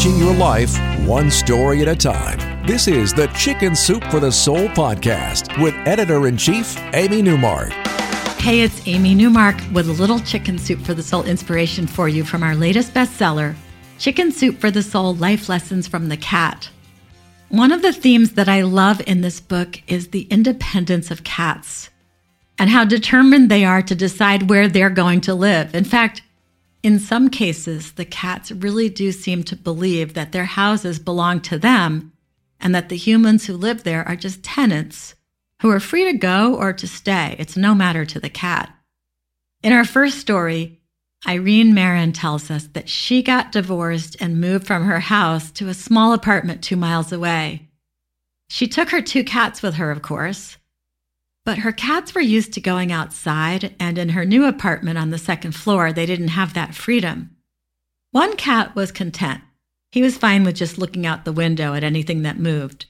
changing your life one story at a time. This is the Chicken Soup for the Soul podcast with editor in chief, Amy Newmark. Hey, it's Amy Newmark with a little Chicken Soup for the Soul inspiration for you from our latest bestseller, Chicken Soup for the Soul Life Lessons from the Cat. One of the themes that I love in this book is the independence of cats and how determined they are to decide where they're going to live. In fact, in some cases, the cats really do seem to believe that their houses belong to them and that the humans who live there are just tenants who are free to go or to stay. It's no matter to the cat. In our first story, Irene Marin tells us that she got divorced and moved from her house to a small apartment two miles away. She took her two cats with her, of course, but her cats were used to going outside, and in her new apartment on the second floor, they didn't have that freedom. One cat was content. He was fine with just looking out the window at anything that moved.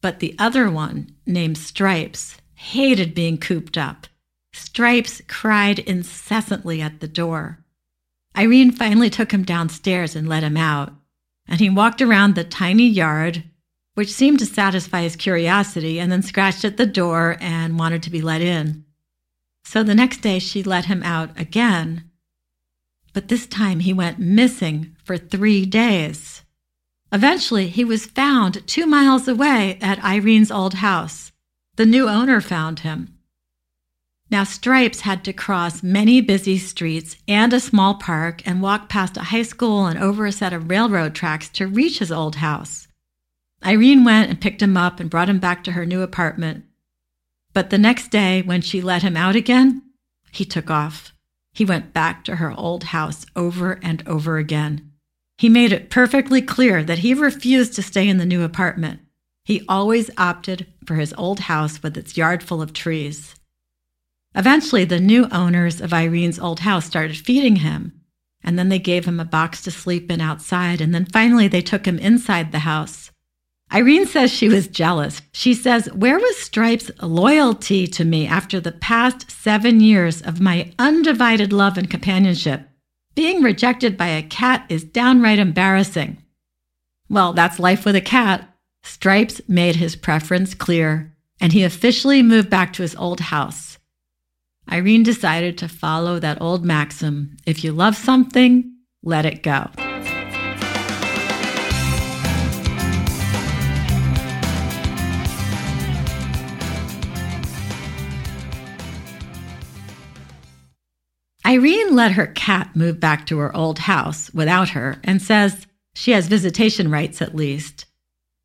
But the other one, named Stripes, hated being cooped up. Stripes cried incessantly at the door. Irene finally took him downstairs and let him out, and he walked around the tiny yard, which seemed to satisfy his curiosity, and then scratched at the door and wanted to be let in. So the next day she let him out again, but this time he went missing for three days. Eventually, he was found two miles away at Irene's old house. The new owner found him. Now, Stripes had to cross many busy streets and a small park and walk past a high school and over a set of railroad tracks to reach his old house. Irene went and picked him up and brought him back to her new apartment. But the next day, when she let him out again, he took off. He went back to her old house over and over again. He made it perfectly clear that he refused to stay in the new apartment. He always opted for his old house with its yard full of trees. Eventually, the new owners of Irene's old house started feeding him, and then they gave him a box to sleep in outside, and then finally they took him inside the house. Irene says she was jealous. She says, Where was Stripe's loyalty to me after the past seven years of my undivided love and companionship? Being rejected by a cat is downright embarrassing. Well, that's life with a cat. Stripes made his preference clear, and he officially moved back to his old house. Irene decided to follow that old maxim if you love something, let it go. Irene let her cat move back to her old house without her and says she has visitation rights at least.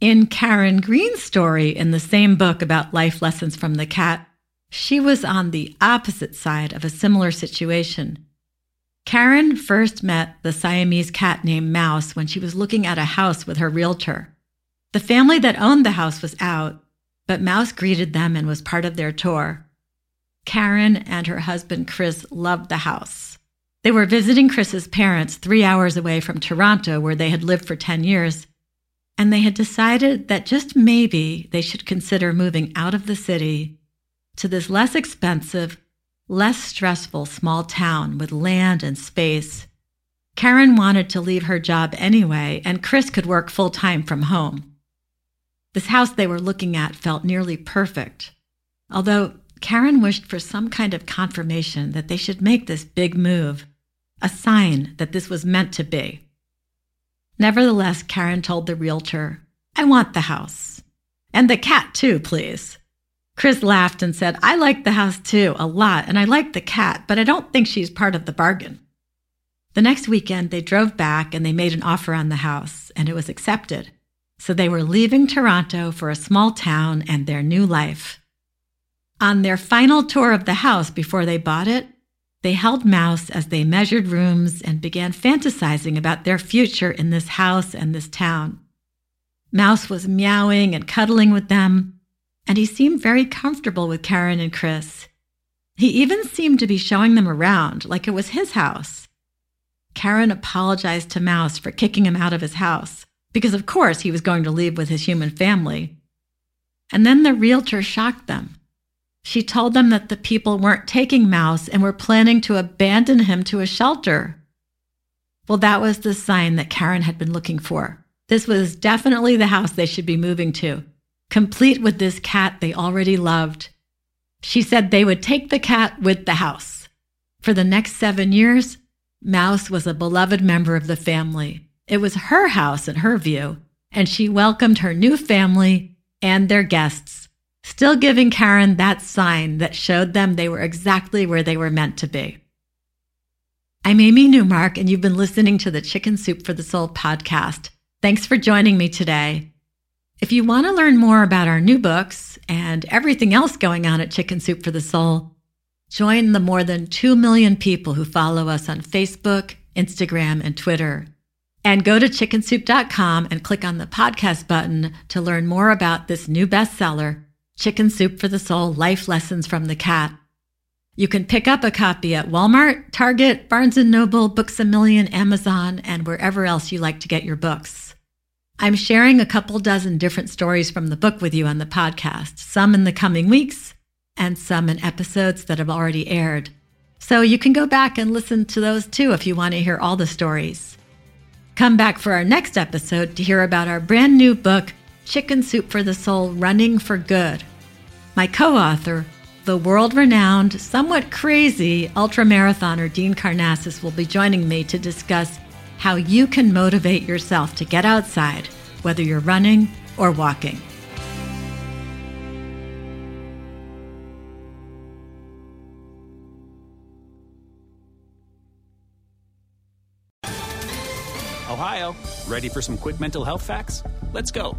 In Karen Green's story in the same book about life lessons from the cat, she was on the opposite side of a similar situation. Karen first met the Siamese cat named Mouse when she was looking at a house with her realtor. The family that owned the house was out, but Mouse greeted them and was part of their tour. Karen and her husband Chris loved the house. They were visiting Chris's parents three hours away from Toronto, where they had lived for 10 years, and they had decided that just maybe they should consider moving out of the city to this less expensive, less stressful small town with land and space. Karen wanted to leave her job anyway, and Chris could work full time from home. This house they were looking at felt nearly perfect, although Karen wished for some kind of confirmation that they should make this big move, a sign that this was meant to be. Nevertheless, Karen told the realtor, I want the house. And the cat, too, please. Chris laughed and said, I like the house too, a lot, and I like the cat, but I don't think she's part of the bargain. The next weekend, they drove back and they made an offer on the house, and it was accepted. So they were leaving Toronto for a small town and their new life. On their final tour of the house before they bought it, they held Mouse as they measured rooms and began fantasizing about their future in this house and this town. Mouse was meowing and cuddling with them, and he seemed very comfortable with Karen and Chris. He even seemed to be showing them around like it was his house. Karen apologized to Mouse for kicking him out of his house, because of course he was going to leave with his human family. And then the realtor shocked them. She told them that the people weren't taking Mouse and were planning to abandon him to a shelter. Well, that was the sign that Karen had been looking for. This was definitely the house they should be moving to, complete with this cat they already loved. She said they would take the cat with the house. For the next seven years, Mouse was a beloved member of the family. It was her house in her view, and she welcomed her new family and their guests, still giving Karen that sign that showed them they were exactly where they were meant to be. I'm Amy Newmark, and you've been listening to the Chicken Soup for the Soul podcast. Thanks for joining me today. If you want to learn more about our new books and everything else going on at Chicken Soup for the Soul, join the more than 2 million people who follow us on Facebook, Instagram, and Twitter. And go to chickensoup.com and click on the podcast button to learn more about this new bestseller, Chicken Soup for the Soul Life Lessons from the Cat. You can pick up a copy at Walmart, Target, Barnes & Noble, Books A Million, Amazon, and wherever else you like to get your books. I'm sharing a couple dozen different stories from the book with you on the podcast, some in the coming weeks and some in episodes that have already aired. So you can go back and listen to those too if you want to hear all the stories. Come back for our next episode to hear about our brand new book, Chicken Soup for the Soul Running for Good. My co author, the world renowned, somewhat crazy ultramarathoner Dean Karnazes will be joining me to discuss how you can motivate yourself to get outside, whether you're running or walking. Ohio, ready for some quick mental health facts? Let's go.